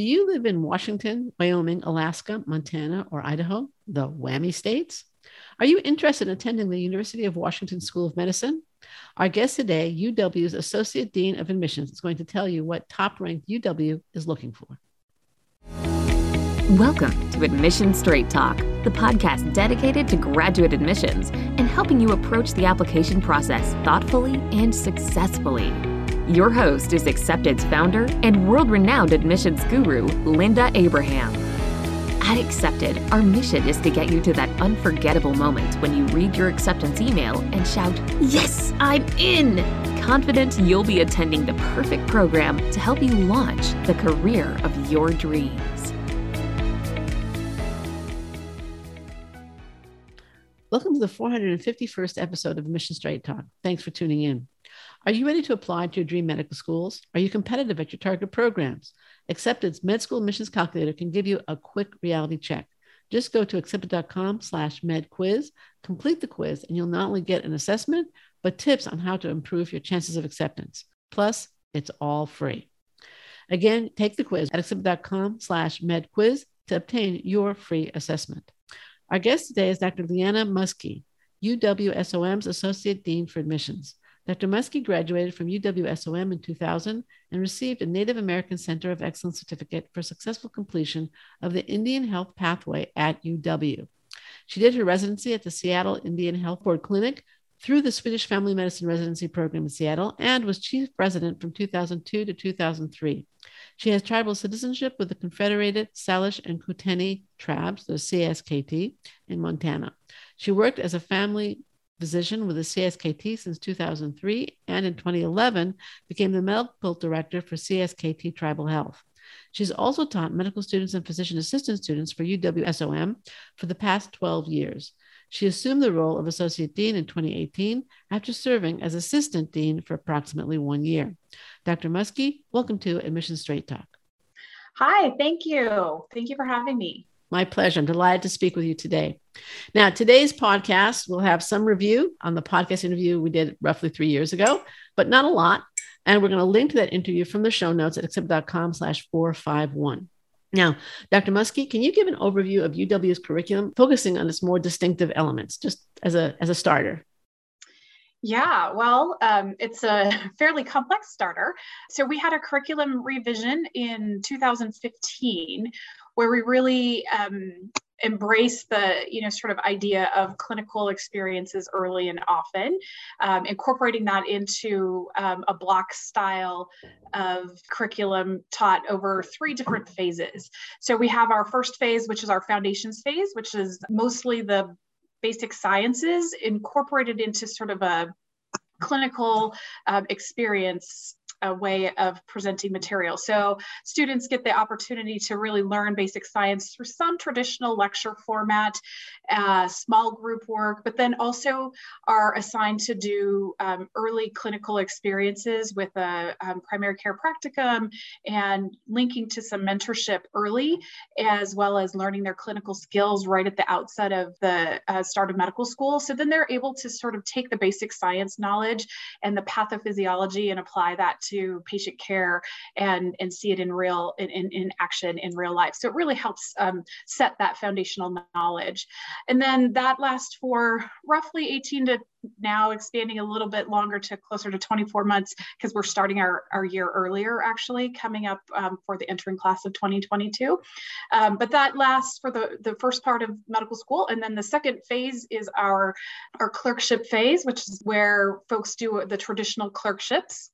Do you live in Washington, Wyoming, Alaska, Montana, or Idaho, the WWAMI states? Are you interested in attending the University of Washington School of Medicine? Our guest today, UW's Associate Dean of Admissions, is going to tell you what top ranked UW is looking for. Welcome to Admission Straight Talk, the podcast dedicated to graduate admissions and helping you approach the application process thoughtfully and successfully. Your host is Accepted's founder and world renowned admissions guru, Linda Abraham. At Accepted, our mission is to get you to that unforgettable moment when you read your acceptance email and shout, Yes, I'm in! Confident you'll be attending the perfect program to help you launch the career of your dreams. Welcome to the 451st episode of Mission Straight Talk. Thanks for tuning in. Are you ready to apply to your dream medical schools? Are you competitive at your target programs? Accepted's Med School Admissions Calculator can give you a quick reality check. Just go to accepted.com slash medquiz, complete the quiz, and you'll not only get an assessment, but tips on how to improve your chances of acceptance. Plus, it's all free. Again, take the quiz at accepted.com slash medquiz to obtain your free assessment. Our guest today is Dr. Leanna Muskie, UWSOM's Associate Dean for Admissions. Dr. Muskie graduated from UWSOM in 2000 and received a Native American Center of Excellence certificate for successful completion of the Indian Health Pathway at UW. She did her residency at the Seattle Indian Health Board Clinic through the Swedish Family Medicine Residency Program in Seattle and was chief resident from 2002 to 2003. She has tribal citizenship with the Confederated Salish and Kootenai tribes, the CSKT, in Montana. She worked as a family physician with the CSKT since 2003 and in mm-hmm. 2011 became the medical director for CSKT Tribal Health. She's also taught medical students and physician assistant students for UWSOM for the past 12 years. She assumed the role of Associate Dean in 2018 after serving as Assistant Dean for approximately one year. Dr. Muskie, welcome to Admission Straight Talk. Hi, thank you. Thank you for having me. My pleasure. I'm delighted to speak with you today. Now, today's podcast will have some review on the podcast interview we did roughly three years ago, but not a lot. And we're going to link to that interview from the show notes at accepted.com slash 451. Now, Dr. Muskie, can you give an overview of UW's curriculum, focusing on its more distinctive elements, just as a, as a starter? Yeah, well, um, it's a fairly complex starter. So we had a curriculum revision in 2015 where we really um, embrace the you know sort of idea of clinical experiences early and often um, incorporating that into um, a block style of curriculum taught over three different phases. So we have our first phase which is our foundations phase which is mostly the basic sciences incorporated into sort of a clinical um, experience a way of presenting material. So students get the opportunity to really learn basic science through some traditional lecture format, uh, small group work, but then also are assigned to do um, early clinical experiences with a um, primary care practicum and linking to some mentorship early, as well as learning their clinical skills right at the outset of the uh, start of medical school. So then they're able to sort of take the basic science knowledge and the pathophysiology and apply that to patient care and, and see it in real in, in, in action in real life. So it really helps um, set that foundational knowledge. And then that lasts for roughly 18 to now expanding a little bit longer to closer to 24 months because we're starting our, our year earlier actually coming up um, for the entering class of 2022 um, but that lasts for the, the first part of medical school and then the second phase is our our clerkship phase which is where folks do the traditional clerkships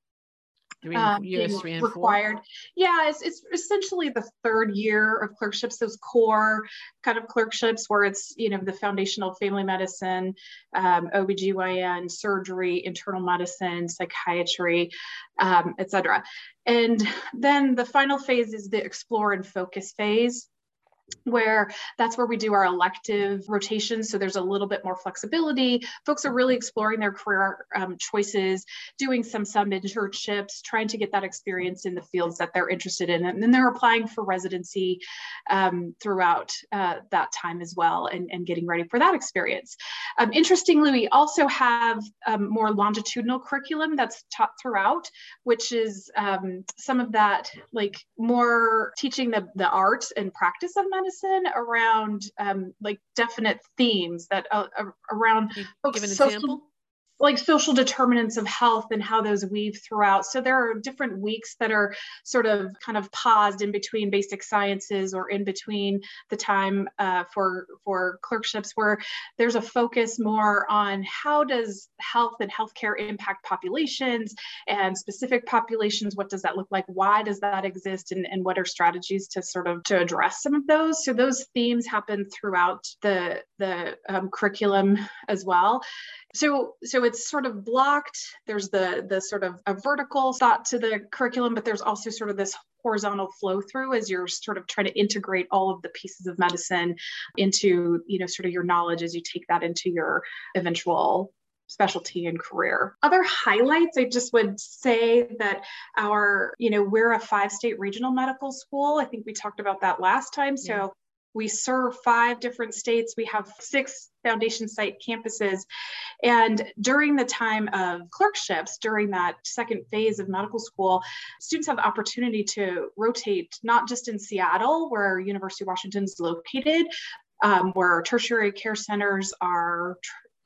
Um, three required. Yeah, it's, it's essentially the third year of clerkships, those core kind of clerkships where it's, you know, the foundational family medicine, um, OBGYN, surgery, internal medicine, psychiatry, um, etc. And then the final phase is the explore and focus phase where that's where we do our elective rotations. So there's a little bit more flexibility. Folks are really exploring their career um, choices, doing some some internships, trying to get that experience in the fields that they're interested in, and then they're applying for residency um, throughout uh, that time as well, and, and getting ready for that experience. Um, interestingly, we also have um, more longitudinal curriculum that's taught throughout, which is um, some of that like more teaching the the art and practice of medicine around um, like definite themes that uh, around give an social, example like social determinants of health and how those weave throughout. So there are different weeks that are sort of kind of paused in between basic sciences or in between the time uh, for for clerkships where there's a focus more on how does health and healthcare impact populations and specific populations. What does that look like? Why does that exist? And, and what are strategies to sort of to address some of those? So those themes happen throughout the the um, curriculum as well so so it's sort of blocked there's the the sort of a vertical thought to the curriculum but there's also sort of this horizontal flow through as you're sort of trying to integrate all of the pieces of medicine into you know sort of your knowledge as you take that into your eventual specialty and career. Other highlights, I just would say that our, you know, we're a five state regional medical school. I think we talked about that last time. So yeah. We serve five different states. We have six foundation site campuses. And during the time of clerkships, during that second phase of medical school, students have opportunity to rotate not just in Seattle, where University of Washington is located, um, where tertiary care centers are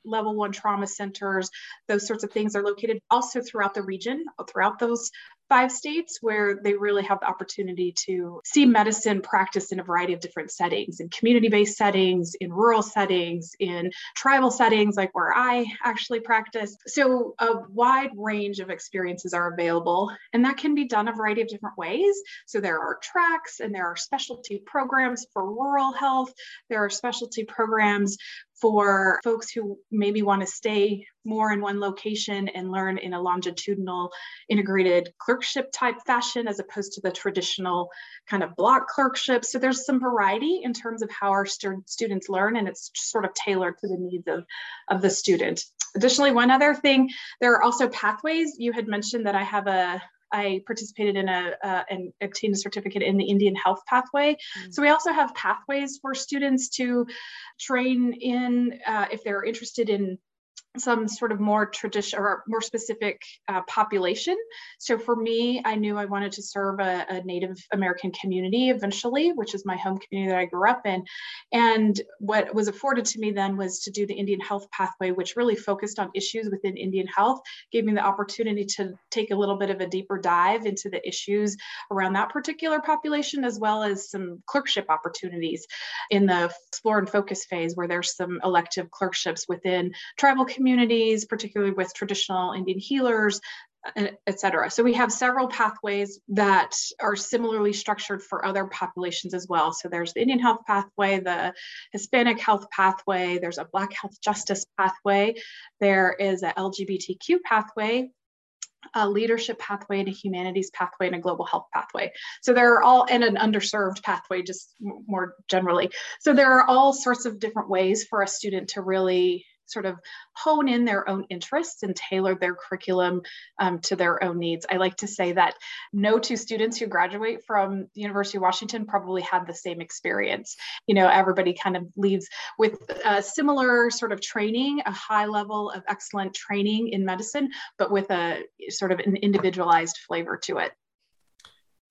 level one trauma centers, those sorts of things are located also throughout the region, throughout those five states where they really have the opportunity to see medicine practiced in a variety of different settings in community based settings, in rural settings, in tribal settings, like where I actually practice. So, a wide range of experiences are available, and that can be done a variety of different ways. So, there are tracks and there are specialty programs for rural health, there are specialty programs for folks who maybe want to stay more in one location and learn in a longitudinal integrated clerkship type fashion as opposed to the traditional kind of block clerkship. So there's some variety in terms of how our stu- students learn and it's sort of tailored to the needs of, of the student. Additionally, one other thing, there are also pathways. You had mentioned that I have a I participated in a uh, and obtained a certificate in the Indian Health Pathway. Mm-hmm. So we also have pathways for students to train in uh, if they're interested in some sort of more traditional or more specific uh, population. So for me, I knew I wanted to serve a, a, Native American community eventually, which is my home community that I grew up in. And what was afforded to me then was to do the Indian Health Pathway, which really focused on issues within Indian health, gave me the opportunity to take a little bit of a deeper dive into the issues around that particular population, as well as some clerkship opportunities in the explore and focus phase, where there's some elective clerkships within tribal communities communities, particularly with traditional Indian healers, uh, et cetera. So we have several pathways that are similarly structured for other populations as well. So there's the Indian health pathway, the Hispanic health pathway, there's a Black health justice pathway, there is a LGBTQ pathway, a leadership pathway and a humanities pathway and a global health pathway. So there are all, and an underserved pathway just more generally. So there are all sorts of different ways for a student to really sort of hone in their own interests and tailor their curriculum um, to their own needs. I like to say that no two students who graduate from the University of Washington probably had the same experience. You know, everybody kind of leaves with a similar sort of training, a high level of excellent training in medicine, but with a sort of an individualized flavor to it.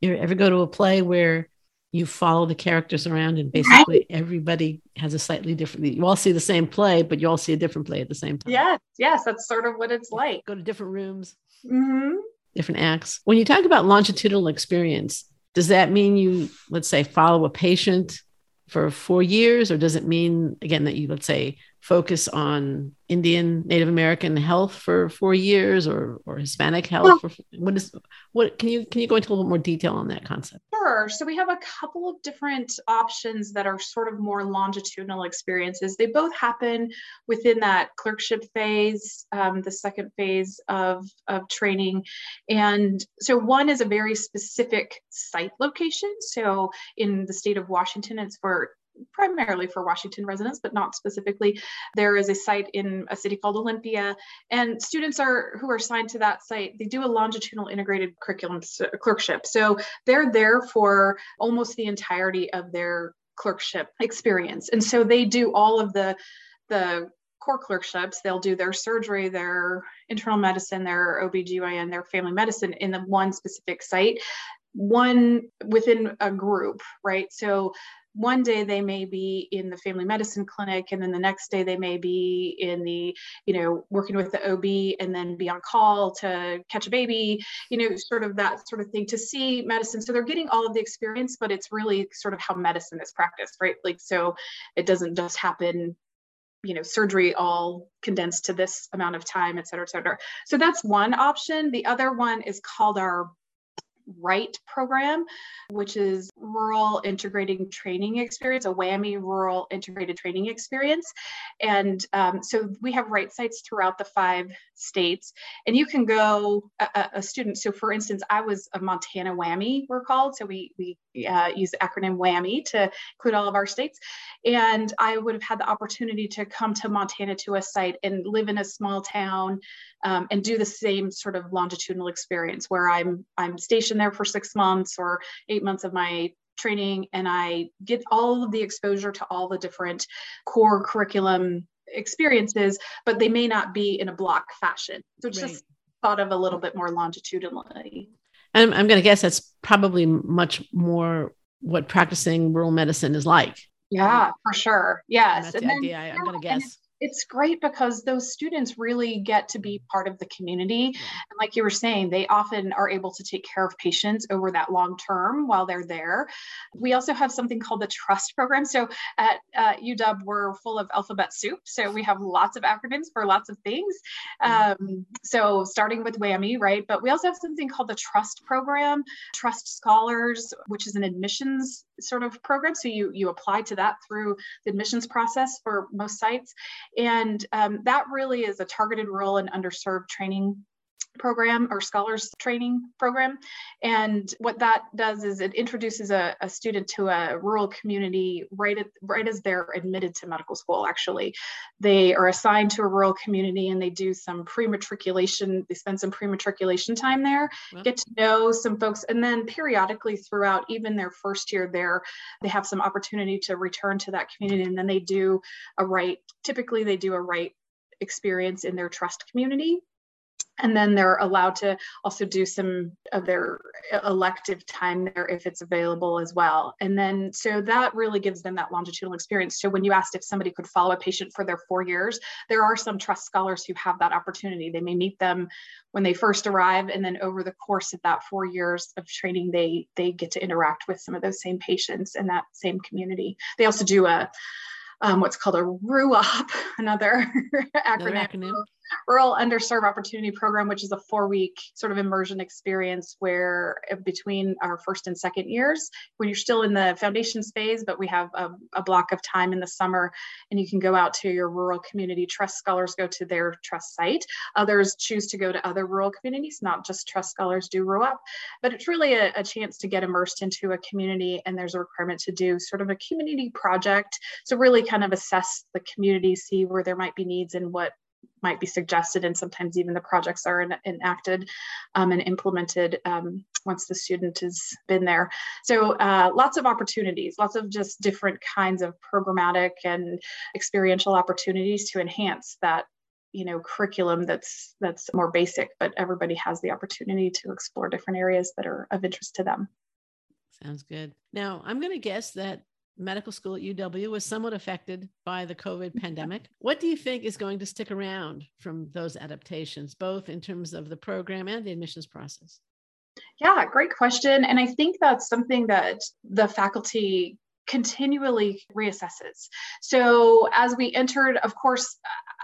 You ever go to a play where you follow the characters around and basically everybody has a slightly different you all see the same play but you all see a different play at the same time. Yes yes that's sort of what it's like. go to different rooms. Mm-hmm. different acts. When you talk about longitudinal experience does that mean you let's say follow a patient for four years or does it mean again that you let's say focus on Indian Native American health for four years or or Hispanic health? For, what is what can you can you go into a little more detail on that concept? Sure. So we have a couple of different options that are sort of more longitudinal experiences. They both happen within that clerkship phase, um, the second phase of of training, and so one is a very specific site location. So in the state of Washington, it's for primarily for Washington residents, but not specifically. There is a site in a city called Olympia, and students are who are assigned to that site. They do a longitudinal integrated curriculum clerkship, so they're there for almost the entirety of their clerkship experience, and so they do all of the the core clerkships. They'll do their surgery, their internal medicine, their OBGYN, their family medicine in the one specific site one within a group, right? So one day they may be in the family medicine clinic and then the next day they may be in the you know working with the ob and then be on call to catch a baby you know sort of that sort of thing to see medicine. So they're getting all of the experience but it's really sort of how medicine is practiced right? Like so it doesn't just happen you know surgery all condensed to this amount of time et cetera et cetera. So that's one option. The other one is called our RITE program, which is Rural Integrating Training Experience, a WWAMI Rural Integrated Training Experience. And um, so we have RITE sites throughout the five states, and you can go a, a, student. So, for instance, I was a Montana WWAMI, we're called. So we we uh, use the acronym WWAMI to include all of our states. And I would have had the opportunity to come to Montana to a site and live in a small town um, and do the same sort of longitudinal experience where I'm I'm stationed there for six months or eight months of my training and I get all of the exposure to all the different core curriculum experiences, but they may not be in a block fashion. So it's right. just thought of a little bit more longitudinally. And I'm going to guess that's probably much more what practicing rural medicine is like. Yeah, for sure. Yes. And that's and the then, idea. I, am going to guess it's great because those students really get to be part of the community. And like you were saying, they often are able to take care of patients over that long term while they're there. We also have something called the trust program. So at uh, UW, we're full of alphabet soup. So we have lots of acronyms for lots of things. Um, so starting with WWAMI, right? But we also have something called the trust program, Trust Scholars, which is an admissions sort of program. So you, you apply to that through the admissions process for most sites. And um, that really is a targeted rural and underserved training program or scholars training program. And what that does is it introduces a, a, student to a rural community right at, right as they're admitted to medical school. Actually, they are assigned to a rural community and they do some pre-matriculation. They spend some pre-matriculation time there, get to know some folks, and then periodically throughout even their first year there, they have some opportunity to return to that community. And then they do a RITE. Typically, they do a RITE experience in their trust community and then they're allowed to also do some of their elective time there if it's available as well. And then so that really gives them that longitudinal experience. So when you asked if somebody could follow a patient for their four years there are some trust scholars who have that opportunity. They may meet them when they first arrive and then over the course of that four years of training they they get to interact with some of those same patients in that same community. They also do a um, what's called a RUOP, another acronym, acronym, Rural Underserved Opportunity Program, which is a four week sort of immersion experience where uh, between our first and second years, when you're still in the foundations phase, but we have a, a block of time in the summer and you can go out to your rural community. Trust scholars go to their trust site. Others choose to go to other rural communities, not just trust scholars do RUOP, but it's really a, a chance to get immersed into a community and there's a requirement to do sort of a community project. So really kind of assess the community, see where there might be needs and what might be suggested and sometimes even the projects are in, enacted um, and implemented um, once the student has been there. So uh, lots of opportunities lots of just different kinds of programmatic and experiential opportunities to enhance that you know curriculum that's that's more basic but everybody has the opportunity to explore different areas that are of interest to them. Sounds good. Now i'm going to guess that medical school at UW was mm-hmm. somewhat affected by the COVID mm-hmm. pandemic. What do you think is going to stick around from those adaptations, both in terms of the program and the admissions process? Yeah, great question. And I think that's something that the faculty continually reassesses. So as we entered, of course,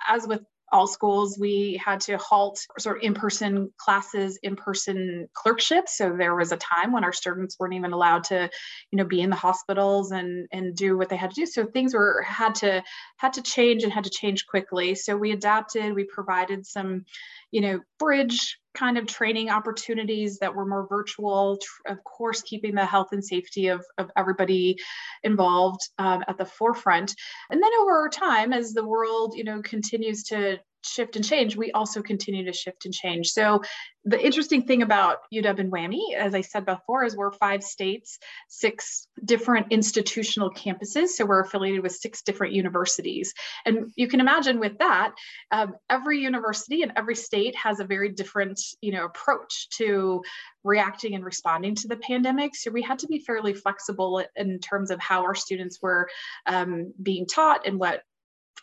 as with all schools, we had to halt sort of in-person classes, in-person clerkships. So there was a time when our students weren't even allowed to, you know, be in the hospitals and and do what they had to do. So things were had to had to change and had to change quickly. So we adapted. We provided some, you know, bridge kind of training opportunities that were more virtual, of course, keeping the health and safety of, of everybody involved um, at the forefront. And then over time, as the world, you know, continues to shift and change, we also continue to shift and change. So the interesting thing about UW and WWAMI, as I said before, is we're five states, six different institutional campuses. So we're affiliated with six different universities. And you can imagine with that, um, every university and every state has a very different, you know, approach to reacting and responding to the pandemic. So we had to be fairly flexible in terms of how our students were um, being taught and what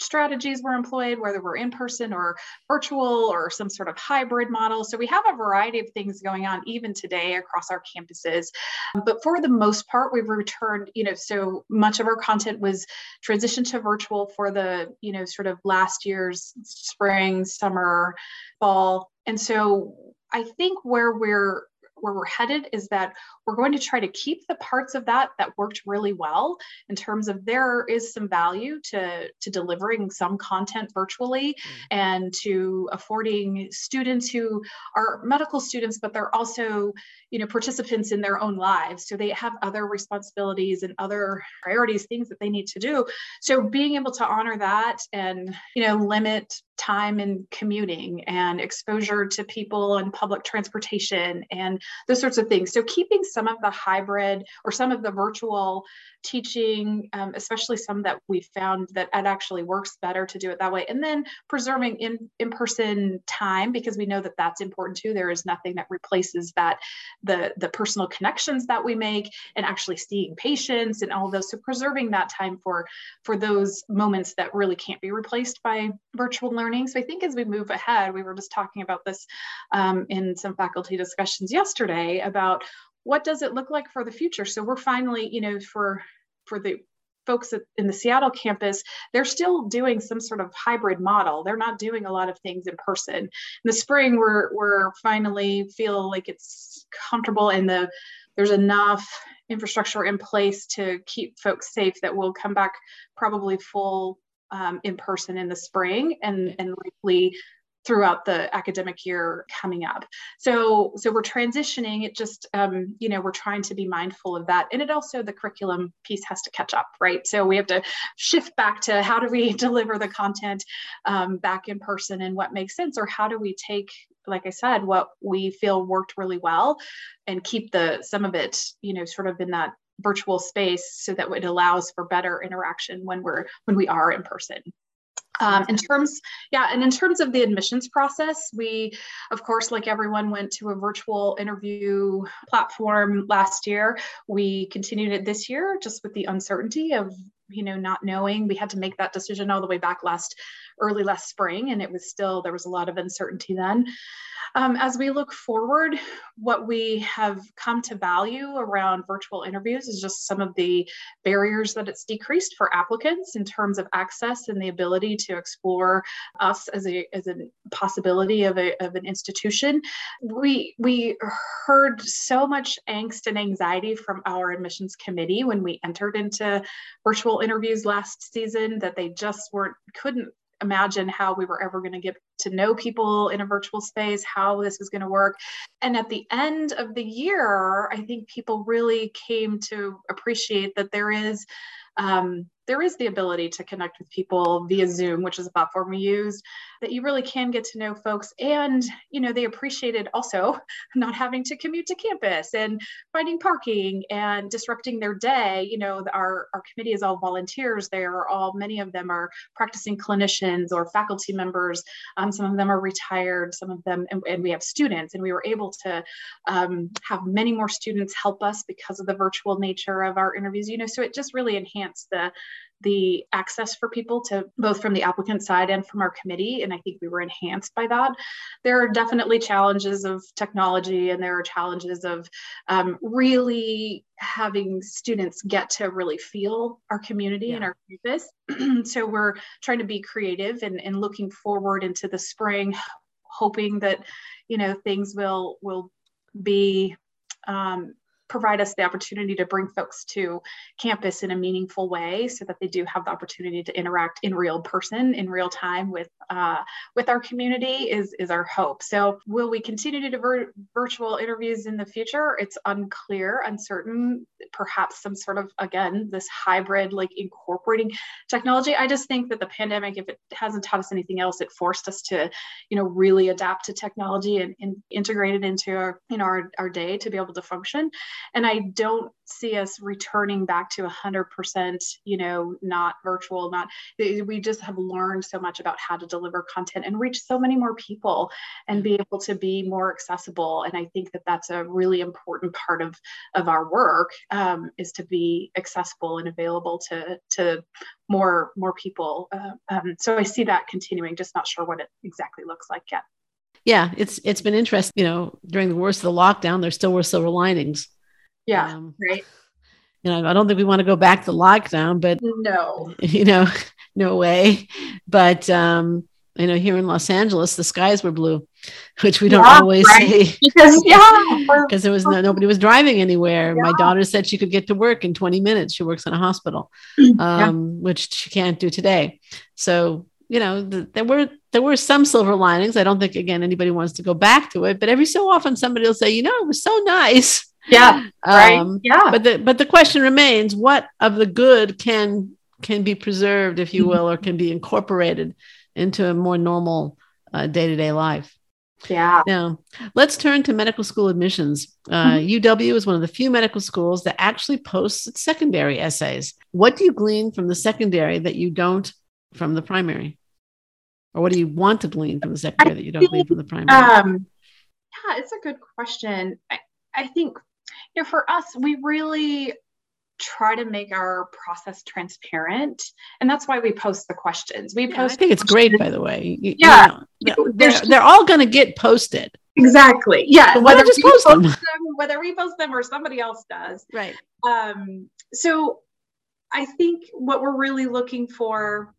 strategies were employed, whether we're in person or virtual or some sort of hybrid model. So we have a variety of things going on even today across our campuses. Um, but for the most part, we've returned, you know, so much of our content was transitioned to virtual for the, you know, sort of last year's spring, summer, fall. And so I think where we're where we're headed is that we're going to try to keep the parts of that that worked really well in terms of there is some value to, to delivering some content virtually mm. and to affording students who are medical students, but they're also, you know, participants in their own lives. So they have other responsibilities and other priorities, things that they need to do. So being able to honor that and, you know, limit time in commuting and exposure to people and public transportation and those sorts of things. So keeping some of the hybrid or some of the virtual teaching, um, especially some that we found that it actually works better to do it that way. And then preserving in, in-person time because we know that that's important too. There is nothing that replaces that, the, the personal connections that we make and actually seeing patients and all those. So preserving that time for, for those moments that really can't be replaced by virtual learning. So I think as we move ahead, we were just talking about this um, in some faculty discussions yesterday about what does it look like for the future? So we're finally, you know, for for the folks in the Seattle campus, they're still doing some sort of hybrid model. They're not doing a lot of things in person. In the spring, we're we're finally feel like it's comfortable and the there's enough infrastructure in place to keep folks safe that we'll come back probably full um, in person in the spring and and likely throughout the academic year coming up. So, so we're transitioning. It just, um, you know, we're trying to be mindful of that, and it also the curriculum piece has to catch up, right? So we have to shift back to how do we deliver the content um, back in person, and what makes sense, or how do we take, like I said, what we feel worked really well, and keep the some of it, you know, sort of in that virtual space so that it allows for better interaction when we're when we are in person um, in terms, yeah, and in terms of the admissions process, we, of course, like everyone, went to a virtual interview platform last year. We continued it this year, just with the uncertainty of you know not knowing. We had to make that decision all the way back last early last spring, and it was still there was a lot of uncertainty then. Um, as we look forward, what we have come to value around virtual interviews is just some of the barriers that it's decreased for applicants in terms of access and the ability to explore us as a, as a possibility of, a, of an institution. We, we heard so much angst and anxiety from our admissions committee when we entered into virtual interviews last season that they just weren't couldn't imagine how we were ever going to get to know people in a virtual space, how this was going to work. And at the end of the year, I think people really came to appreciate that there is um, there is the ability to connect with people via Zoom, which is a platform we use, that you really can get to know folks. And, you know, they appreciated also not having to commute to campus and finding parking and disrupting their day. You know, our, our committee is all volunteers. They are all, many of them are practicing clinicians or faculty members. Um, some of them are retired, some of them, and, and we have students. And we were able to um, have many more students help us because of the virtual nature of our interviews, you know, so it just really enhanced the the access for people to both from the applicant side and from our committee. And I think we were enhanced by that. There are definitely challenges of technology and there are challenges of um, really having students get to really feel our community yeah. and our campus. so we're trying to be creative and, and looking forward into the spring, hoping that, you know, things will will be um, provide us the opportunity to bring folks to campus in a meaningful way so that they do have the opportunity to interact in real person in real time with uh, with our community is is our hope. So will we continue to do virtual interviews in the future? It's unclear uncertain perhaps some sort of again this hybrid like incorporating technology. I just think that the pandemic if it hasn't taught us anything else it forced us to you know really adapt to technology and, and integrate it into our you know our, our day to be able to function and i don't see us returning back to 100% you know not virtual not we just have learned so much about how to deliver content and reach so many more people and be able to be more accessible. And i think that that's a really important part of of our work um, is to be accessible and available to to more more people. Uh, um, so i see that continuing just not sure what it exactly looks like yet. Yeah it's it's been interesting you know during the worst of the lockdown there still were silver linings yeah. Um, right. You know, I don't think we want to go back to lockdown, but no, you know, no way. But um, you know, here in Los Angeles, the skies were blue, which we don't yeah, always right. see because yeah, because there was no, nobody was driving anywhere. Yeah. My daughter said she could get to work in 20 minutes. She works in a hospital, um, yeah. which she can't do today. So you know, the, there were there were some silver linings. I don't think again anybody wants to go back to it, but every so often somebody will say, you know, it was so nice yeah. Right. Um, yeah. But the but the question remains: What of the good can can be preserved, if you will, or can be incorporated into a more normal day to day life? Yeah. Now, let's turn to medical school admissions. Uh, mm-hmm. UW is one of the few medical schools that actually posts its secondary essays. What do you glean from the secondary that you don't from the primary? Or what do you want to glean from the secondary that you don't glean from the primary? Um, yeah, it's a good question. I, I think you know, for us, we really try to make our process transparent and that's why we post the questions. We yeah, post i think it's great by the way. You, yeah. you know, they're, they're all going to get posted. Exactly. Yeah whether just post, post them? them? whether we post them or somebody else does. Right. Um so i think what we're really looking for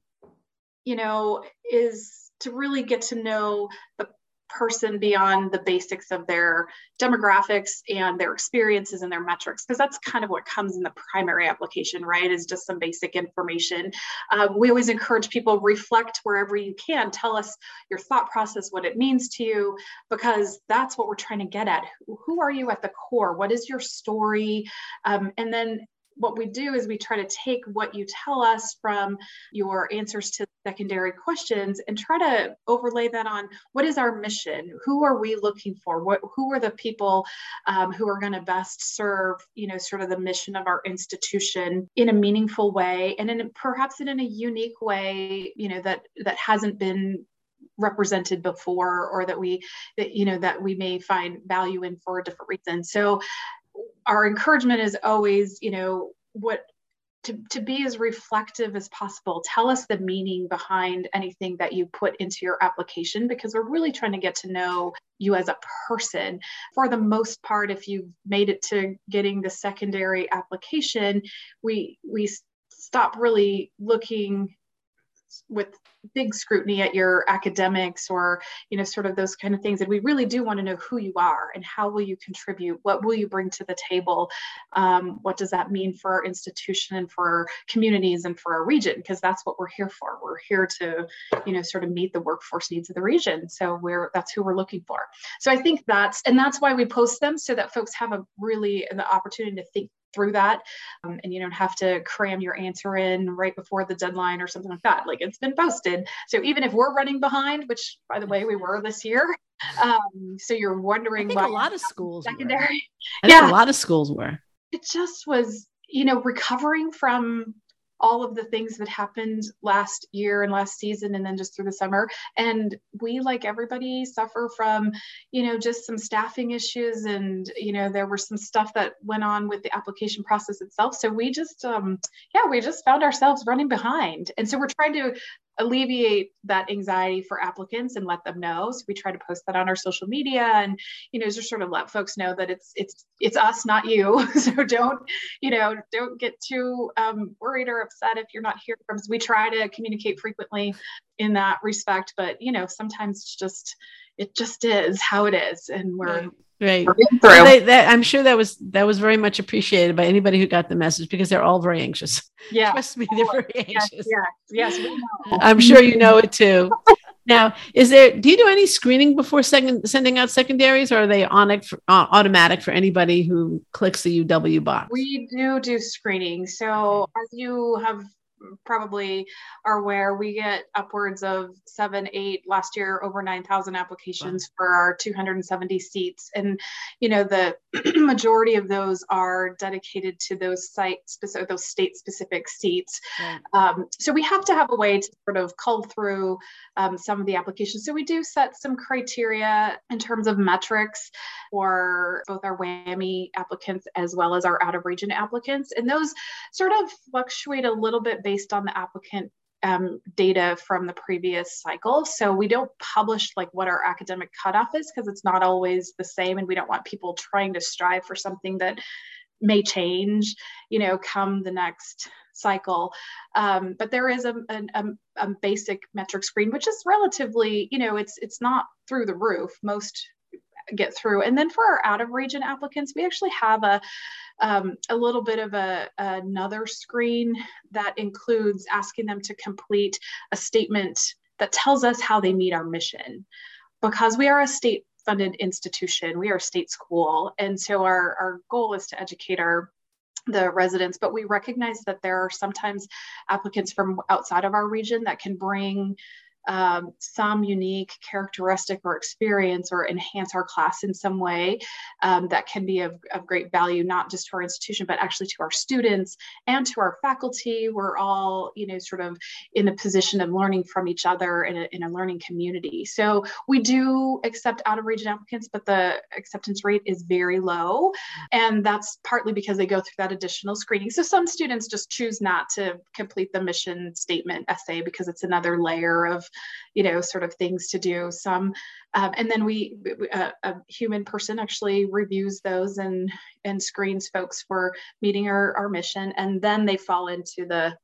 you know is to really get to know the person beyond the basics of their demographics and their experiences and their metrics because that's kind of what comes in the primary application right is just some basic information. Um, we always encourage people reflect wherever you can tell us your thought process what it means to you because that's what we're trying to get at. Who are you at the core? What is your story? Um, and then what we do is we try to take what you tell us from your answers to secondary questions and try to overlay that on what is our mission? Who are we looking for? What who are the people um, who are going to best serve you know sort of the mission of our institution in a meaningful way and in perhaps in a unique way you know that that hasn't been represented before or that we that you know that we may find value in for a different reason. So our encouragement is always, you know, what to, to be as reflective as possible. Tell us the meaning behind anything that you put into your application because we're really trying to get to know you as a person. For the most part, if you've made it to getting the secondary application, we we stop really looking with big scrutiny at your academics or you know sort of those kind of things. And we really do want to know who you are and how will you contribute? What will you bring to the table? Um, what does that mean for our institution and for our communities and for our region? Because that's what we're here for. We're here to you know sort of meet the workforce needs of the region. So we're that's who we're looking for. So i think that's and that's why we post them so that folks have a really the opportunity to think through that um, and you don't have to cram your answer in right before the deadline or something like that. Like it's been posted. So even if we're running behind which by the way we were this year um, so you're wondering I think a lot of schools secondary. Yeah a lot of schools were. It just was you know recovering from all of the things that happened last year and last season and then just through the summer. And we like everybody suffer from you know just some staffing issues and you know there were some stuff that went on with the application process itself. So we just um yeah we just found ourselves running behind. And so we're trying to alleviate that anxiety for applicants and let them know. So we try to post that on our social media and you know just sort of let folks know that it's it's it's us not you. So don't you know don't get too um, worried or upset if you're not here from we try to communicate frequently in that respect but you know sometimes it's just it just is how it is and we're right. Right. Well, they, that, I'm sure that was that was very much appreciated by anybody who got the message because they're all very anxious. Yeah. Trust me, they're very anxious. Yes, yes, yes I'm sure you know it too. now, is there do you do any screening before second, sending out secondaries or are they on it for, uh, automatic for anybody who clicks the UW box? We do do screening. So as you have probably are aware, we get upwards of seven, eight last year, over 9,000 applications wow. for our 270 seats. And, you know, the majority of those are dedicated to those site specific, those state specific seats. Yeah. Um, so we have to have a way to sort of cull through um, some of the applications. So we do set some criteria in terms of metrics for both our WWAMI applicants as well as our out of region applicants. And those sort of fluctuate a little bit based on the applicant um, data from the previous cycle. So we don't publish like what our academic cutoff is because it's not always the same, and we don't want people trying to strive for something that may change, you know, come the next cycle. Um, but there is a, a, a, basic metric screen, which is relatively, you know, it's it's not through the roof. Most get through. And then for our out of region applicants, we actually have a um, a little bit of a another screen that includes asking them to complete a statement that tells us how they meet our mission. Because we are a state funded institution, we are a state school, and so our, our goal is to educate our the residents, but we recognize that there are sometimes applicants from outside of our region that can bring um, some unique characteristic or experience or enhance our class in some way um, that can be of, of great value, not just to our institution, but actually to our students and to our faculty. We're all, you know, sort of in a position of learning from each other in a, in a learning community. So we do accept out of region applicants, but the acceptance rate is very low. And that's partly because they go through that additional screening. So some students just choose not to complete the mission statement essay because it's another layer of you know, sort of things to do. Some, um, and then we, a, a, human person actually reviews those and and screens folks for meeting our, our mission, and then they fall into the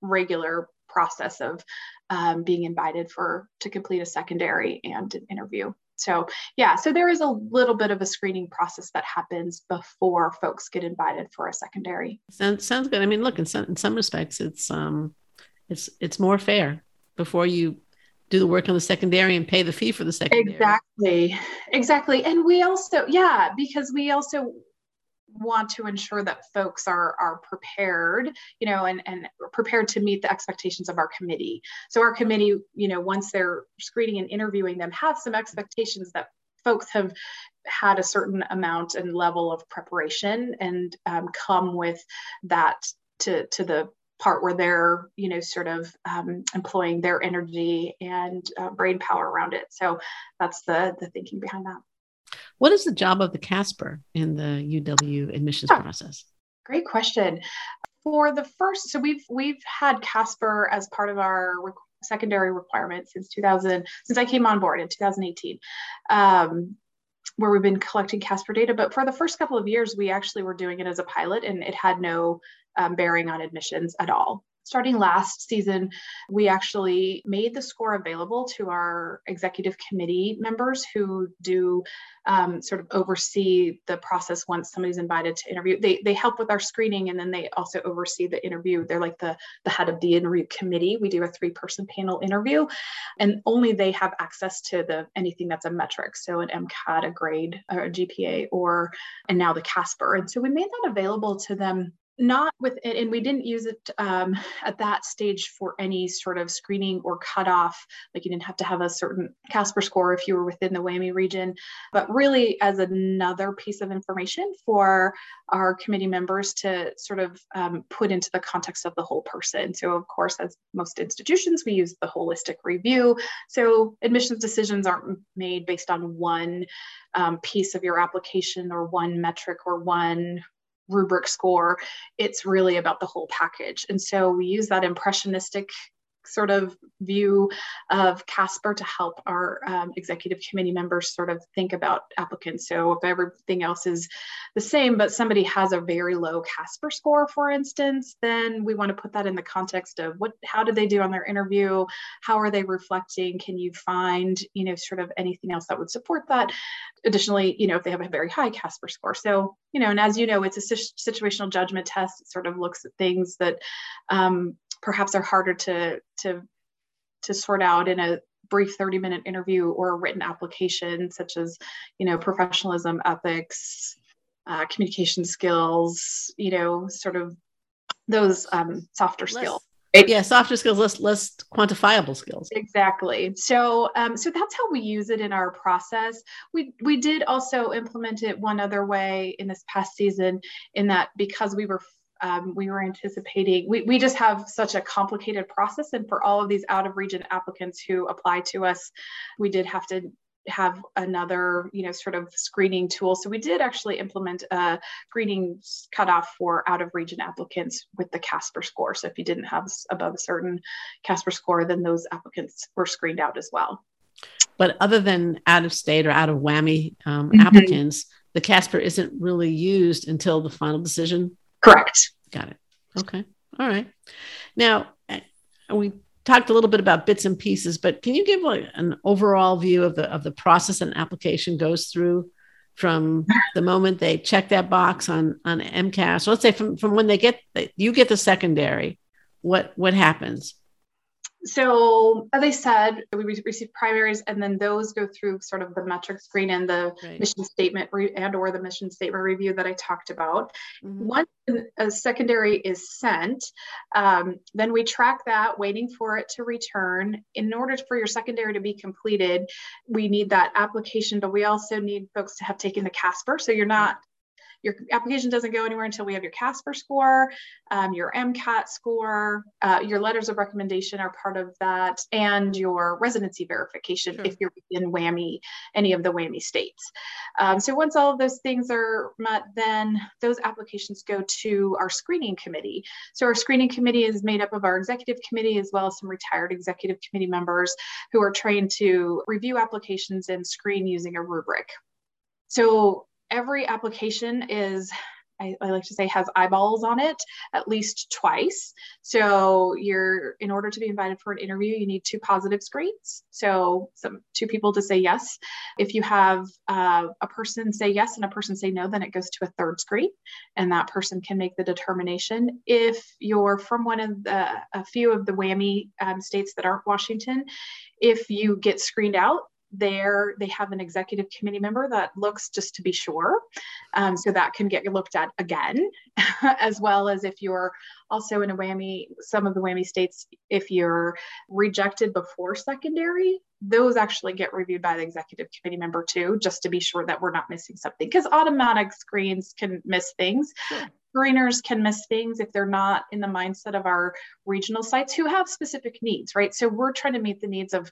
regular process of um, being invited for to complete a secondary and an interview. So yeah, so there is a little bit of a screening process that happens before folks get invited for a secondary. Sounds sounds good. I mean, look, in some in some respects, it's um, it's it's more fair before you do the work on the secondary and pay the fee for the secondary. Exactly. Exactly. And we also, yeah, because we also want to ensure that folks are are prepared you know and and prepared to meet the expectations of our committee so our committee you know once they're screening and interviewing them have some expectations that folks have had a certain amount and level of preparation and um, come with that to to the part where they're you know sort of um, employing their energy and uh, brain power around it so that's the the thinking behind that what is the job of the casper in the uw admissions yeah. process great question for the first so we've we've had casper as part of our secondary requirement since 2000 since i came on board in 2018 um, where we've been collecting Casper data. But for the first couple of years, we actually were doing it as a pilot and it had no um, bearing on admissions at all. Starting last season, we actually made the score available to our executive committee members who do um, sort of oversee the process once somebody's invited to interview. They, they help with our screening and then they also oversee the interview. They're like the, the head of the interview committee. We do a three person panel interview and only they have access to the anything that's a metric. So an MCAT, a grade, or a GPA, or and now the Casper. And so we made that available to them not with it, and we didn't use it um, at that stage for any sort of screening or cutoff. Like you didn't have to have a certain Casper score if you were within the WWAMI region, but really as another piece of information for our committee members to sort of um, put into the context of the whole person. So, of course, as most institutions, we use the holistic review. So, admissions decisions aren't made based on one um, piece of your application or one metric or one rubric score. It's really about the whole package. And so we use that impressionistic sort of view of Casper to help our um, executive committee members sort of think about applicants. So if everything else is the same, but somebody has a very low Casper score, for instance, then we want to put that in the context of what, how did they do on their interview? How are they reflecting? Can you find, you know, sort of anything else that would support that? Additionally, you know, if they have a very high Casper score. So, you know, and as you know, it's a situational judgment test. It sort of looks at things that um, perhaps are harder to to to sort out in a brief 30 minute interview or a written application such as you know professionalism ethics uh, communication skills you know sort of those um, softer less, skills. Right? yeah softer skills less less quantifiable skills. Exactly. So um, so that's how we use it in our process. We we did also implement it one other way in this past season in that because we were um, we were anticipating, we, we just have such a complicated process. And for all of these out of region applicants who apply to us, we did have to have another, you know, sort of screening tool. So we did actually implement a screening cutoff for out of region applicants with the Casper score. So if you didn't have above a certain Casper score, then those applicants were screened out as well. But other than out of state or out of WWAMI um, mm-hmm. applicants, the Casper isn't really used until the final decision Correct. Got it. Okay. All right. Now, uh, we talked a little bit about bits and pieces, but can you give like an overall view of the of the process an application goes through from the moment they check that box on on AMCAS? So let's say from from when they get you get the secondary, what what happens? So as I said, we receive primaries, and then those go through sort of the metric screen and the RITE. mission statement re- and or the mission statement review that I talked about. Mm-hmm. Once a secondary is sent, um, then we track that, waiting for it to return. In order for your secondary to be completed, we need that application, but we also need folks to have taken the Casper. So you're not your application doesn't go anywhere until we have your Casper score, um, your MCAT score, uh, your letters of recommendation are part of that, and your residency verification sure. if you're in WWAMI, any of the WWAMI states. Um, so once all of those things are met, then those applications go to our screening committee. So our screening committee is made up of our executive committee as well as some retired executive committee members who are trained to review applications and screen using a rubric. So every application is I, I, like to say has eyeballs on it at least twice. So you're in order to be invited for an interview, you need two positive screens. So some two people to say yes. If you have uh, a person say yes and a person say no, then it goes to a third screen, and that person can make the determination. If you're from one of the a few of the WWAMI um, states that aren't Washington, if you get screened out, there they have an executive committee member that looks just to be sure. Um, so that can get looked at again as well as if you're also in a WWAMI some of the WWAMI states if you're rejected before secondary those actually get reviewed by the executive committee member too just to be sure that we're not missing something because automatic screens can miss things. Sure screeners can miss things if they're not in the mindset of our regional sites who have specific needs, right? So we're trying to meet the needs of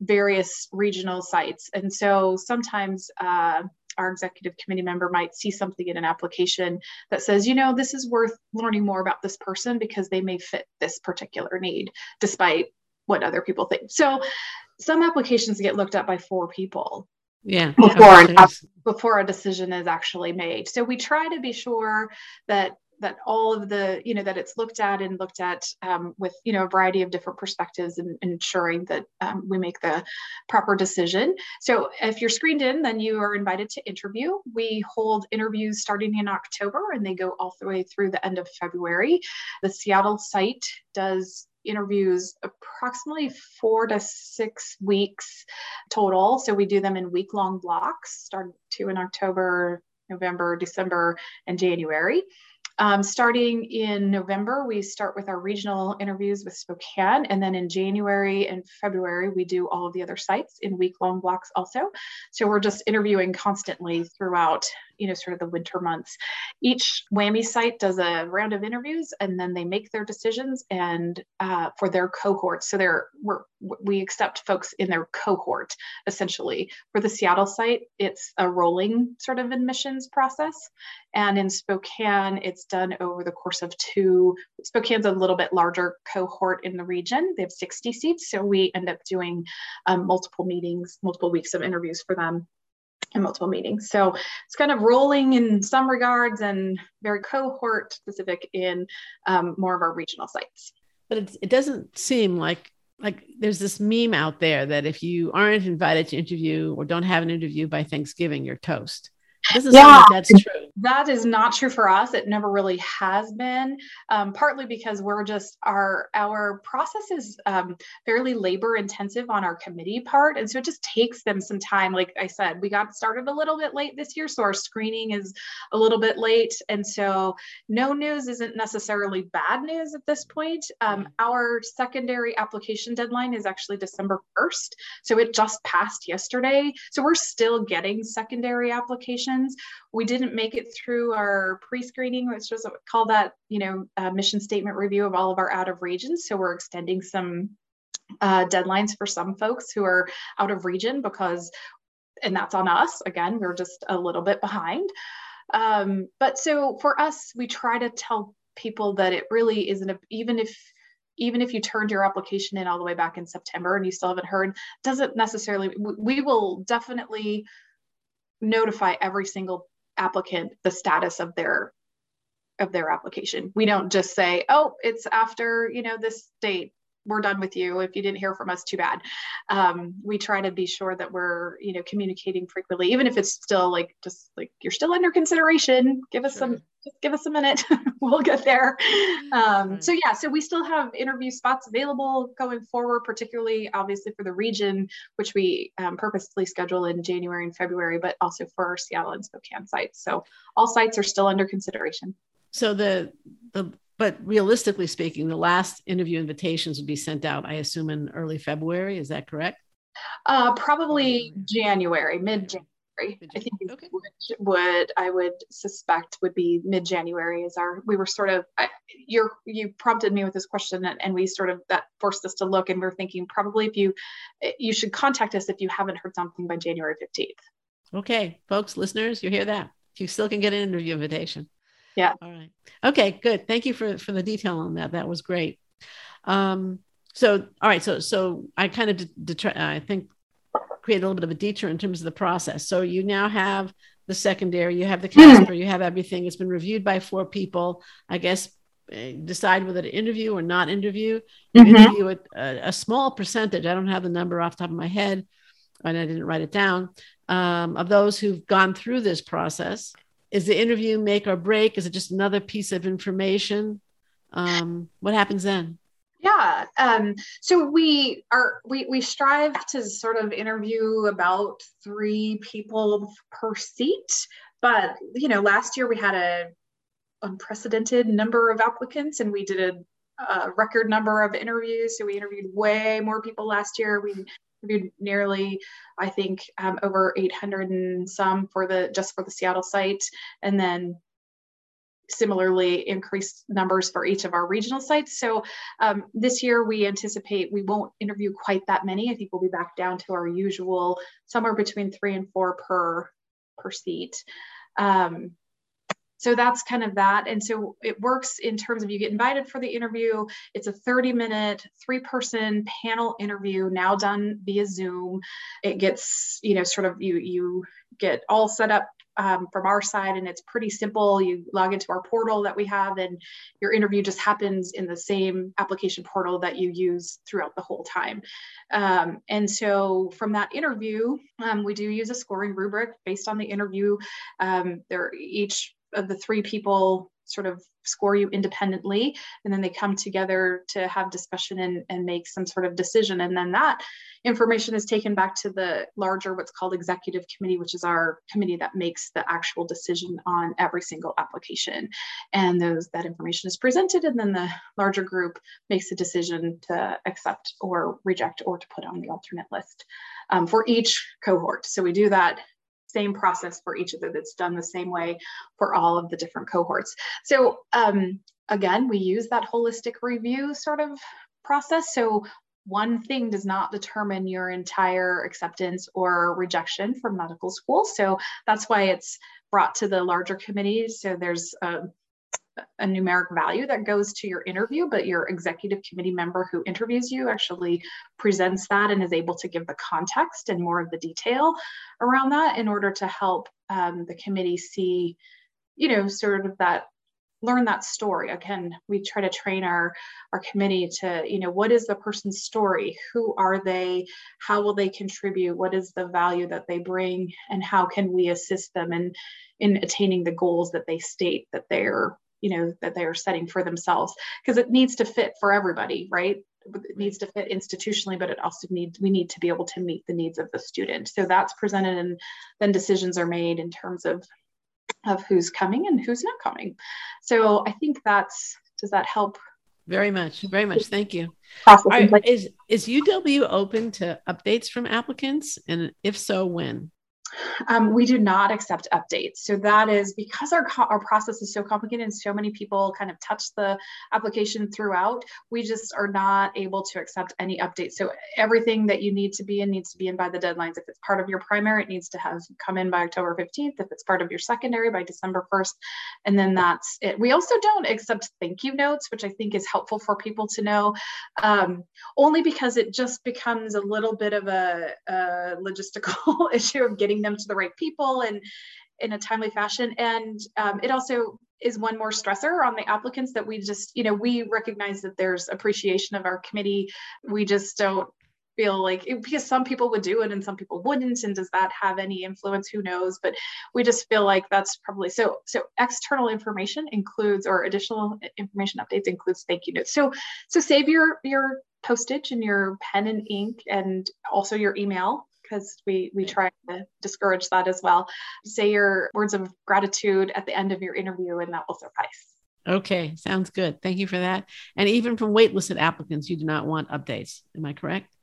various regional sites. And so sometimes uh, our executive committee member might see something in an application that says, you know, this is worth learning more about this person because they may fit this particular need, despite what other people think. So some applications get looked at by four people yeah before an, before a decision is actually made. So we try to be sure that that all of the you know that it's looked at and looked at um, with you know a variety of different perspectives and, ensuring that um, we make the proper decision. So if you're screened in then you are invited to interview. We hold interviews starting in october and they go all the way through the end of february. The seattle site does interviews approximately four to six weeks total. So we do them in week long blocks, start two in October, November, December, and January. Um, starting in November, we start with our regional interviews with Spokane. And then in January and February, we do all of the other sites in week long blocks also. So we're just interviewing constantly throughout you know sort of the winter months. Each WWAMI site does a round of interviews and then they make their decisions and uh, for their cohort so they're we're, we accept folks in their cohort essentially. For the seattle site it's a rolling sort of admissions process. And in spokane it's done over the course of two spokane's a little bit larger cohort in the region. They have 60 seats so we end up doing um, multiple meetings multiple weeks of interviews for them in multiple meetings. So it's kind of rolling in some regards and very cohort specific in um, more of our regional sites. But it, it doesn't seem like like there's this meme out there that if you aren't invited to interview or don't have an interview by Thanksgiving, you're toast. Doesn't yeah. that's true. That is not true for us. It never really has been. Um, partly because we're just our our process is um, fairly labor intensive on our committee part, and so it just takes them some time. Like I said, we got started a little bit late this year, so our screening is a little bit late, and so no news isn't necessarily bad news at this point. Um, our secondary application deadline is actually December first, so it just passed yesterday. So we're still getting secondary applications. We didn't make it through our pre-screening, which was call that, you know, mission statement review of all of our out of regions. So we're extending some uh, deadlines for some folks who are out of region because, and that's on us. Again, we're just a little bit behind. Um, but so for us, we try to tell people that it really isn't a, even if even if you turned your application in all the way back in September and you still haven't heard, doesn't necessarily, we will definitely notify every single applicant the status of their of their application. We don't just say, "Oh, it's after you know this date. We're done with you. If you didn't hear from us, too bad." Um, we try to be sure that we're you know communicating frequently, even if it's still like just like you're still under consideration. Give us sure. some just give us a minute we'll get there um, so yeah so we still have interview spots available going forward particularly obviously for the region which we um, purposely schedule in january and february but also for our seattle and spokane sites so all sites are still under consideration so the the but realistically speaking the last interview invitations would be sent out i assume in early february is that correct uh, probably January, mid January. I think okay. would I would suspect would be mid January is our we were sort of you you prompted me with this question and, and we sort of that forced us to look and we are thinking probably if you you should contact us if you haven't heard something by January 15th. Okay, folks, listeners, you hear that. You still can get an interview invitation. Yeah. All right. Okay, good. Thank you for for the detail on that. That was great. Um so all right so so i kind of det- i think create a little bit of a detour in terms of the process. So you now have the secondary, you have the Casper, you have everything. It's been reviewed by four people. I guess eh, decide whether to interview or not interview. You mm-hmm. interview a, a, a, small percentage. I don't have the number off the top of my head, and I didn't write it down. Um, of those who've gone through this process, is the interview make or break? Is it just another piece of information? Um, what happens then? Yeah. Um, so we are we we strive to sort of interview about three people per seat. But you know, last year we had a unprecedented number of applicants, and we did a, a record number of interviews. So we interviewed way more people last year. We interviewed nearly, I think, um, over 800 and some for the just for the Seattle site, and then similarly increased numbers for each of our regional sites. So um, this year we anticipate we won't interview quite that many. I think we'll be back down to our usual somewhere between three and four per per seat. Um, so that's kind of that. And so it works in terms of you get invited for the interview. It's a 30 minute, three person panel interview now done via Zoom. It gets, you know, sort of you, you get all set up um, from our side and it's pretty simple you log into our portal that we have and your interview just happens in the same application portal that you use throughout the whole time um, and so from that interview um, we do use a scoring rubric based on the interview um, there each of the three people sort of score you independently and then they come together to have discussion and, and make some sort of decision. And then that information is taken back to the larger what's called executive committee which is our committee that makes the actual decision on every single application. And those that information is presented and then the larger group makes a decision to accept or reject or to put on the alternate list um, for each cohort. So we do that same process for each of them. It's done the same way for all of the different cohorts. So um, again, we use that holistic review sort of process. So one thing does not determine your entire acceptance or rejection from medical school. So that's why it's brought to the larger committees. So there's a a numeric value that goes to your interview, but your executive committee member who interviews you actually presents that and is able to give the context and more of the detail around that in order to help um, the committee see, you know, sort of that learn that story. Again we try to train our our committee to you know what is the person's story? Who are they? How will they contribute? What is the value that they bring? And how can we assist them in in attaining the goals that they state that they're you know that they're setting for themselves because it needs to fit for everybody right? It needs to fit institutionally but it also needs we need to be able to meet the needs of the student. So that's presented and then decisions are made in terms of of who's coming and who's not coming. So i think that's does that help? Very much very much. Thank you. Is is uw open to updates from applicants? And if so when um, we do not accept updates. So that is because our, our process is so complicated and so many people kind of touch the application throughout, we just are not able to accept any updates. So everything that you need to be in needs to be in by the deadlines. If it's part of your primary, it needs to have come in by October 15th. If it's part of your secondary by December 1st, and then that's it. We also don't accept thank you notes, which I think is helpful for people to know, um, only because it just becomes a little bit of a, a logistical issue of getting them to the right people and in a timely fashion. And um, it also is one more stressor on the applicants that we just, you know, we recognize that there's appreciation of our committee. We just don't feel like it, because some people would do it and some people wouldn't and does that have any influence who knows but we just feel like that's probably so so external information includes or additional information updates includes thank you notes so so save your your postage and your pen and ink and also your email because we we try to discourage that as well. Say your words of gratitude at the end of your interview, and that will suffice. Okay, sounds good. Thank you for that. And even from waitlisted applicants, you do not want updates. Am I correct?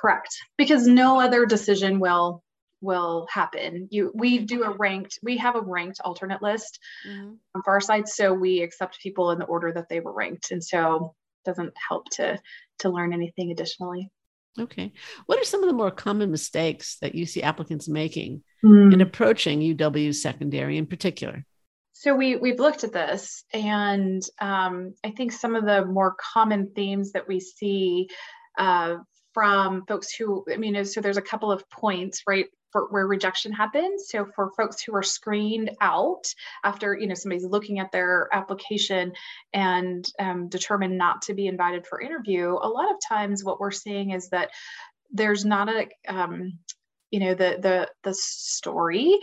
Correct, because no other decision will will happen. You we do a ranked, we have a ranked alternate list mm-hmm. for our site. So we accept people in the order that they were ranked. And so it doesn't help to to learn anything additionally. Okay. What are some of the more common mistakes that you see applicants making mm. in approaching UW secondary in particular? So we we've looked at this, and um, I think some of the more common themes that we see uh, from folks who, I mean, so there's a couple of points, right? For where rejection happens. So for folks who are screened out after you know somebody's looking at their application and um, determined not to be invited for interview, a lot of times what we're seeing is that there's not a um, you know the the the story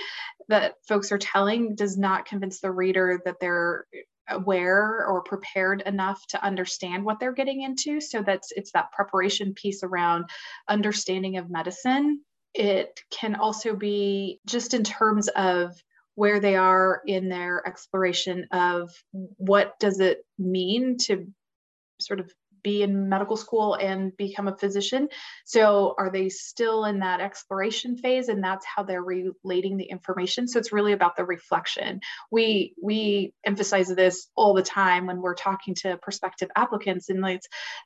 that folks are telling does not convince the reader that they're aware or prepared enough to understand what they're getting into so that's it's that preparation piece around understanding of medicine it can also be just in terms of where they are in their exploration of what does it mean to sort of be in medical school and become a physician. So are they still in that exploration phase and that's how they're relating the information? So it's really about the reflection. We we emphasize this all the time when we're talking to prospective applicants and like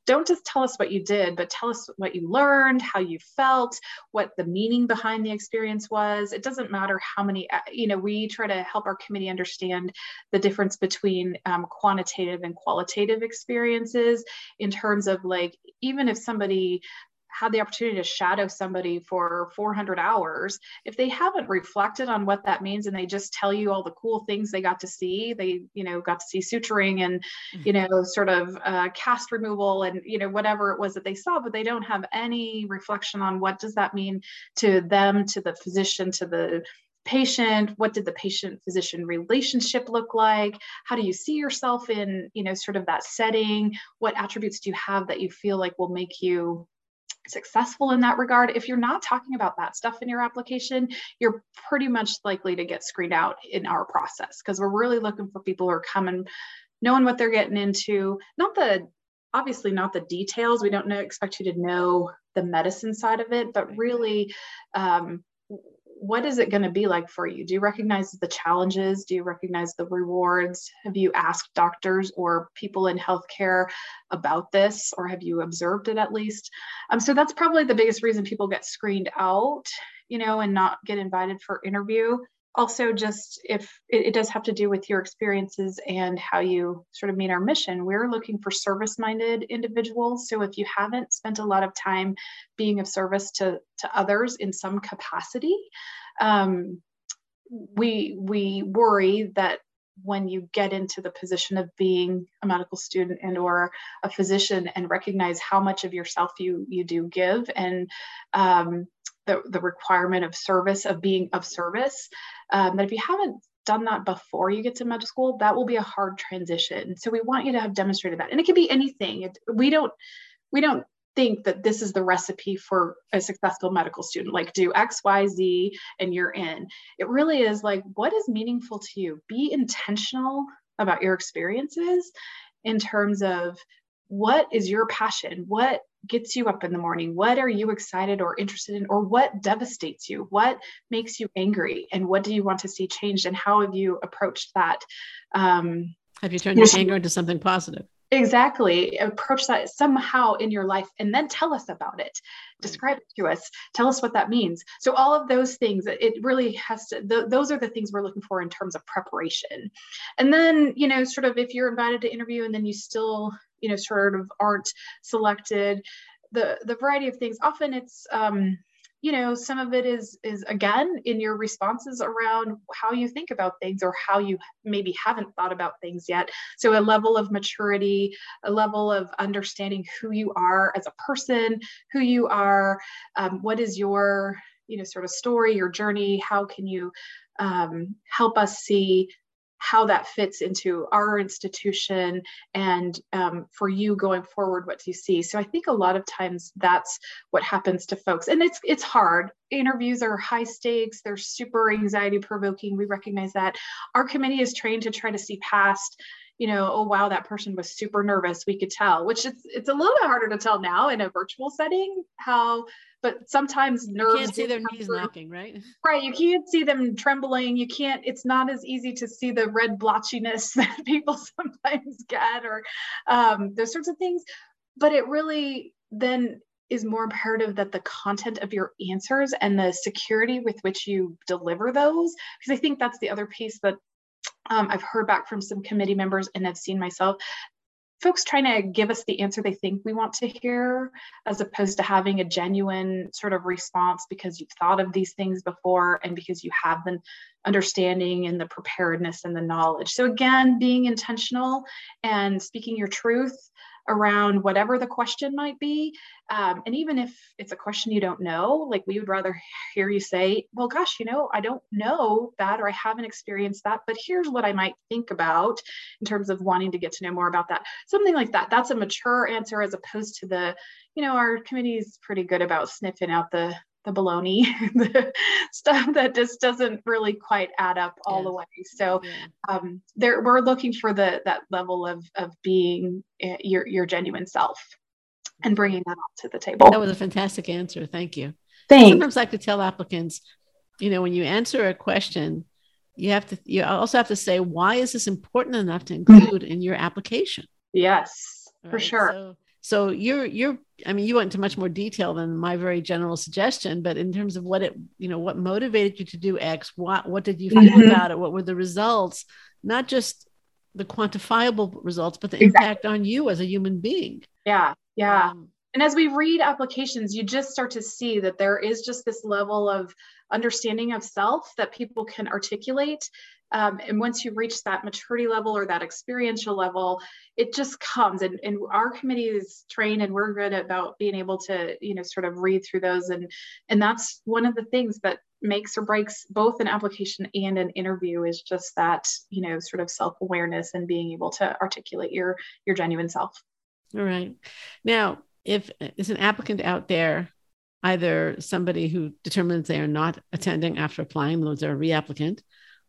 don't just tell us what you did, but tell us what you learned, how you felt, what the meaning behind the experience was. It doesn't matter how many uh, you know, we try to help our committee understand the difference between um, quantitative and qualitative experiences in terms of like even if somebody had the opportunity to shadow somebody for 400 hours if they haven't reflected on what that means and they just tell you all the cool things they got to see they you know got to see suturing and you know sort of uh, cast removal and you know whatever it was that they saw but they don't have any reflection on what does that mean to them to the physician to the patient? What did the patient physician relationship look like? How do you see yourself in you know sort of that setting? What attributes do you have that you feel like will make you successful in that regard? If you're not talking about that stuff in your application you're pretty much likely to get screened out in our process because we're really looking for people who are coming knowing what they're getting into. Not the obviously not the details. We don't know, expect you to know the medicine side of it but really um, what is it going to be like for you? Do you recognize the challenges? Do you recognize the rewards? Have you asked doctors or people in healthcare about this, or have you observed it at least? Um, so that's probably the biggest reason people get screened out, you know, and not get invited for interview also just if it, it, does have to do with your experiences and how you sort of meet our mission we're looking for service minded individuals. So if you haven't spent a lot of time being of service to to others in some capacity um, we we worry that when you get into the position of being a medical student and or a physician and recognize how much of yourself you you do give and um, the, the requirement of service of being of service. Um, if you haven't done that before you get to med school that will be a hard transition. So we want you to have demonstrated that. And it can be anything. It, we don't we don't think that this is the recipe for a successful medical student like do x y z and you're in. It really is like what is meaningful to you? Be intentional about your experiences in terms of what is your passion? What gets you up in the morning? What are you excited or interested in, or what devastates you? What makes you angry? And what do you want to see changed? And how have you approached that? Um, have you turned your anger into something positive? Exactly. Approach that somehow in your life and then tell us about it. Describe it to us. Tell us what that means. So, all of those things, it really has to, th- those are the things we're looking for in terms of preparation. And then, you know, sort of if you're invited to interview and then you still you know sort of aren't selected. The the variety of things often it's um you know some of it is is again in your responses around how you think about things or how you maybe haven't thought about things yet. So a level of maturity a level of understanding who you are as a person who you are um, what is your you know sort of story your journey how can you um, help us see how that fits into our institution and um, for you going forward what do you see. So i think a lot of times that's what happens to folks. And it's it's hard. Interviews are high stakes. They're super anxiety provoking. We recognize that. Our committee is trained to try to see past you know, oh wow, that person was super nervous. We could tell, which it's it's a little bit harder to tell now in a virtual setting how but sometimes nerves you can't see their knees through. knocking right right you can't see them trembling you can't it's not as easy to see the red blotchiness that people sometimes get or um, those sorts of things but it really then is more imperative that the content of your answers and the security with which you deliver those because i think that's the other piece that um, I've heard back from some committee members and I've seen myself folks trying to give us the answer they think we want to hear as opposed to having a genuine sort of response because you've thought of these things before and because you have the understanding and the preparedness and the knowledge. So again being intentional and speaking your truth around whatever the question might be. Um, and even if it's a question you don't know, like we would rather hear you say, well, gosh, you know, I don't know that or I haven't experienced that, but here's what I might think about in terms of wanting to get to know more about that. Something like that. That's a mature answer as opposed to the, you know, our committee is pretty good about sniffing out the the baloney, the stuff that just doesn't really quite add up all the way. So yeah. um, there, we're looking for the that level of of being eh, your your genuine self and bringing that up to the table. That was a fantastic answer. Thank you. Thanks. I sometimes like to tell applicants, you know, when you answer a question, you have to you also have to say why is this important enough to include in your application. Yes, right? for sure. So, so you're you're I mean you went into much more detail than my very general suggestion, but in terms of what it you know what motivated you to do X, what what did you feel mm-hmm. about it? What were the results? Not just the quantifiable results, but the exactly. impact on you as a human being. Yeah, yeah. Um, and as we read applications, you just start to see that there is just this level of understanding of self that people can articulate Um, and once you reach that maturity level or that experiential level, it just comes. And, and our committee is trained and we're good about being able to, you know, sort of read through those. And, and that's one of the things that makes or breaks both an application and an interview is just that, you know, sort of self-awareness and being able to articulate your, your genuine self. All right. Now, if is an applicant out there either somebody who determines they are not attending after applying, those are a reapplicant,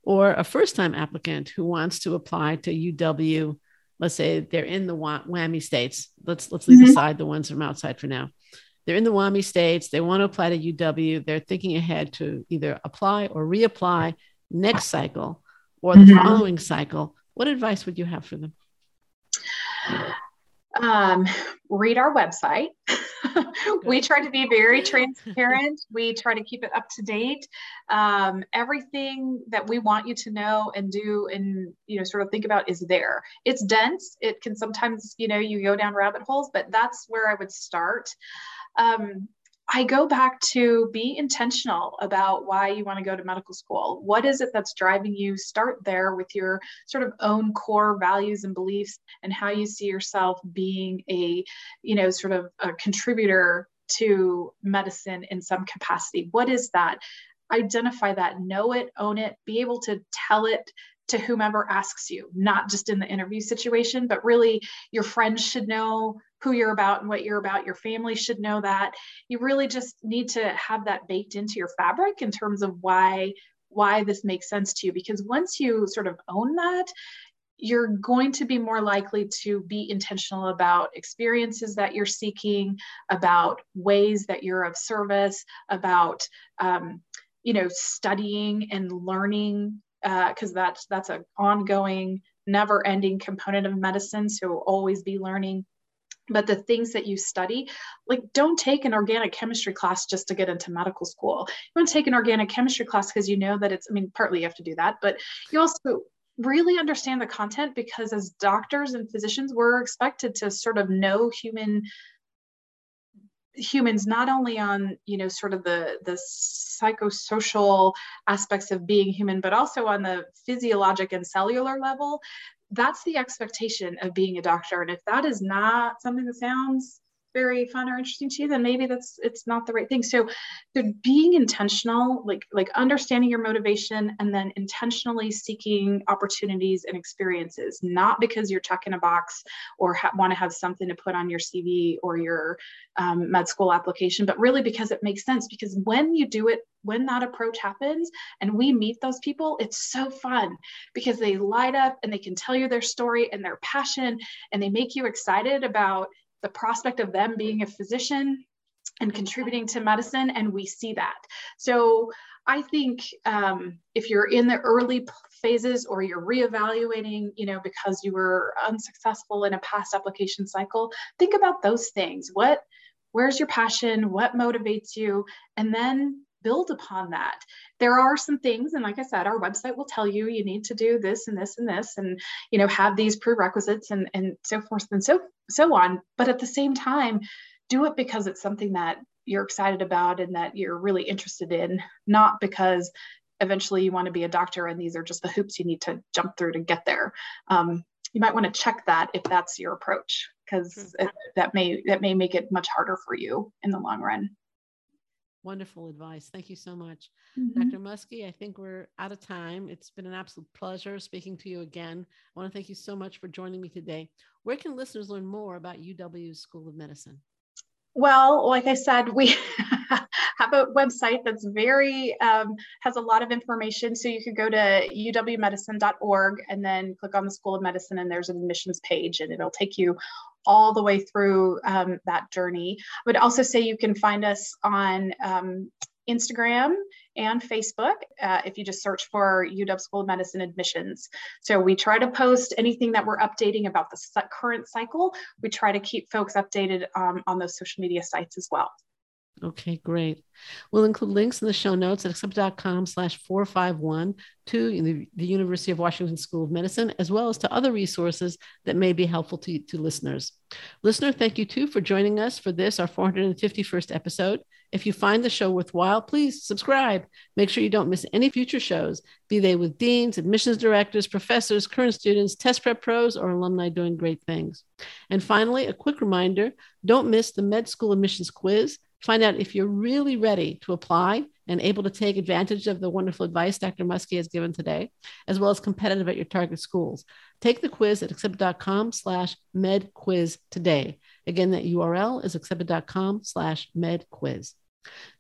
or a first time applicant who wants to apply to UW. Let's say they're in the WWAMI states. Let's let's leave mm-hmm. aside the ones from outside for now. They're in the WWAMI states. They want to apply to UW. They're thinking ahead to either apply or reapply next cycle or the mm-hmm. following cycle. What advice would you have for them? Um, read our website. we try to be very transparent. We try to keep it up to date. Um, everything that we want you to know and do and you know sort of think about is there. It's dense. It can sometimes you know you go down rabbit holes, but that's where I would start. Um, I go back to be intentional about why you want to go to medical school. What is it that's driving you? Start there with your sort of own core values and beliefs and how you see yourself being a, you know, sort of a contributor to medicine in some capacity. What is that? Identify that, know it, own it, be able to tell it to whomever asks you, not just in the interview situation, but really your friends should know who you're about and what you're about. Your family should know that. You really just need to have that baked into your fabric in terms of why why this makes sense to you because once you sort of own that you're going to be more likely to be intentional about experiences that you're seeking about ways that you're of service about um, you know studying and learning because uh, that's that's an ongoing never ending component of medicine so always be learning but the things that you study like don't take an organic chemistry class just to get into medical school. You want to take an organic chemistry class because you know that it's i mean partly you have to do that but you also really understand the content because as doctors and physicians we're expected to sort of know human humans not only on you know sort of the the psychosocial aspects of being human but also on the physiologic and cellular level that's the expectation of being a doctor. And if that is not something that sounds very fun or interesting to you then maybe that's it's not the right thing. So being intentional like like understanding your motivation and then intentionally seeking opportunities and experiences not because you're checking a box or ha- want to have something to put on your cv or your um, med school application but really because it makes sense because when you do it when that approach happens and we meet those people, it's so fun because they light up and they can tell you their story and their passion and they make you excited about the prospect of them being a physician and contributing to medicine, and we see that. So I think um, if you're in the early phases or you're reevaluating, you know, because you were unsuccessful in a past application cycle, think about those things. What, where's your passion? What motivates you? And then build upon that. There are some things, and like I said, our website will tell you you need to do this and this and this, and you know have these prerequisites and and so forth and so so on. But at the same time, do it because it's something that you're excited about and that you're really interested in, not because eventually you want to be a doctor and these are just the hoops you need to jump through to get there. Um, you might want to check that if that's your approach because that may that may make it much harder for you in the long run. Wonderful advice. Thank you so much. Mm-hmm. Dr. Muskie, I think we're out of time. It's been an absolute pleasure speaking to you again. I want to thank you so much for joining me today. Where can listeners learn more about UW's School of Medicine? Well, like I said, we have a website that's very um, has a lot of information. So you could go to uwmedicine.org and then click on the School of Medicine, and there's an admissions page, and it'll take you all the way through um, that journey. I would also say you can find us on um, Instagram and Facebook uh, if you just search for UW School of Medicine admissions. So we try to post anything that we're updating about the current cycle. We try to keep folks updated um, on those social media sites as well. Okay, great. We'll include links in the show notes at accepted.com slash 451 to the, the University of Washington School of Medicine, as well as to other resources that may be helpful to, to listeners. Listener, thank you too for joining us for this, our 451st episode. If you find the show worthwhile, please subscribe. Make sure you don't miss any future shows, be they with deans, admissions directors, professors, current students, test prep pros, or alumni doing great things. And finally, a quick reminder don't miss the med school admissions quiz. Find out if you're really ready to apply and able to take advantage of the wonderful advice Dr. Muskie has given today, as well as competitive at your target schools. Take the quiz at accepted.com slash medquiz today. Again, that URL is accepted.com slash medquiz.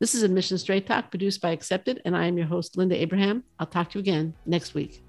This is Admission Straight Talk produced by Accepted, and I am your host, Linda Abraham. I'll talk to you again next week.